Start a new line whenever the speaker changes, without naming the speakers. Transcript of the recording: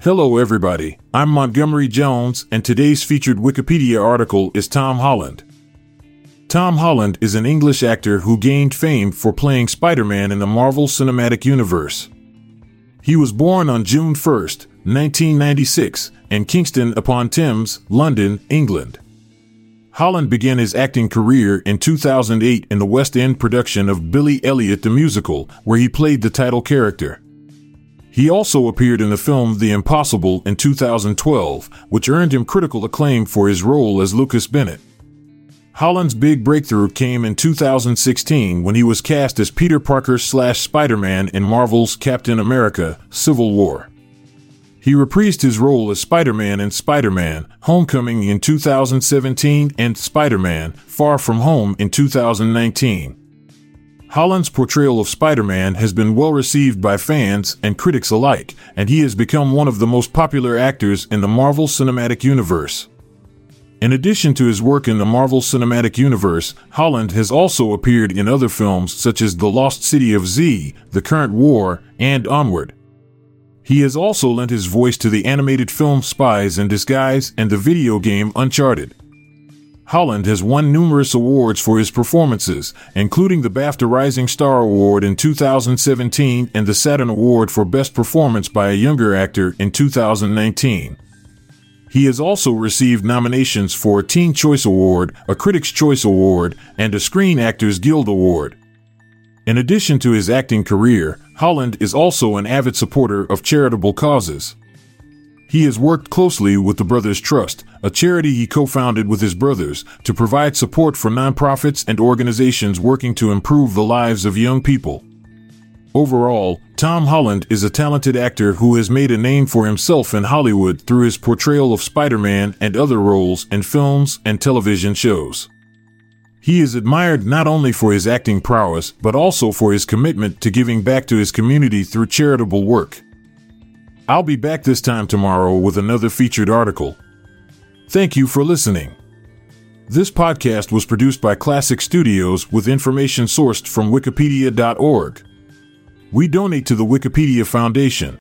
Hello, everybody. I'm Montgomery Jones, and today's featured Wikipedia article is Tom Holland. Tom Holland is an English actor who gained fame for playing Spider Man in the Marvel Cinematic Universe. He was born on June 1, 1996, in Kingston upon Thames, London, England. Holland began his acting career in 2008 in the West End production of Billy Elliot the Musical, where he played the title character. He also appeared in the film The Impossible in 2012, which earned him critical acclaim for his role as Lucas Bennett. Holland's big breakthrough came in 2016 when he was cast as Peter Parker slash Spider-Man in Marvel's Captain America Civil War. He reprised his role as Spider-Man in Spider-Man Homecoming in 2017 and Spider-Man Far From Home in 2019. Holland's portrayal of Spider Man has been well received by fans and critics alike, and he has become one of the most popular actors in the Marvel Cinematic Universe. In addition to his work in the Marvel Cinematic Universe, Holland has also appeared in other films such as The Lost City of Z, The Current War, and Onward. He has also lent his voice to the animated film Spies in Disguise and the video game Uncharted. Holland has won numerous awards for his performances, including the BAFTA Rising Star Award in 2017 and the Saturn Award for Best Performance by a Younger Actor in 2019. He has also received nominations for a Teen Choice Award, a Critics' Choice Award, and a Screen Actors Guild Award. In addition to his acting career, Holland is also an avid supporter of charitable causes. He has worked closely with the Brothers Trust, a charity he co founded with his brothers, to provide support for nonprofits and organizations working to improve the lives of young people. Overall, Tom Holland is a talented actor who has made a name for himself in Hollywood through his portrayal of Spider Man and other roles in films and television shows. He is admired not only for his acting prowess, but also for his commitment to giving back to his community through charitable work. I'll be back this time tomorrow with another featured article. Thank you for listening. This podcast was produced by Klassic Studios with information sourced from Wikipedia.org. We donate to the Wikipedia Foundation,